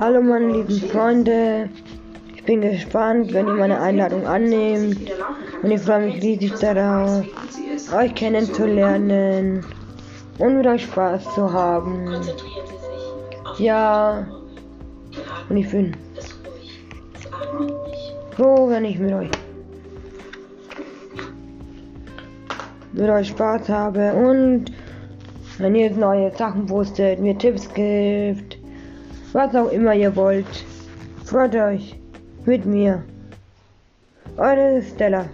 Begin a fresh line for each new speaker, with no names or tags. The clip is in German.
Hallo meine lieben Freunde, ich bin gespannt, wenn ihr meine Einladung annehmt. Und ich freue mich riesig darauf, euch kennenzulernen und mit euch Spaß zu haben. Ja, und ich bin froh, wenn ich mit euch mit euch Spaß habe. Und wenn ihr neue Sachen postet, mir Tipps gibt, was auch immer ihr wollt. Freut euch mit mir. Eure Stella.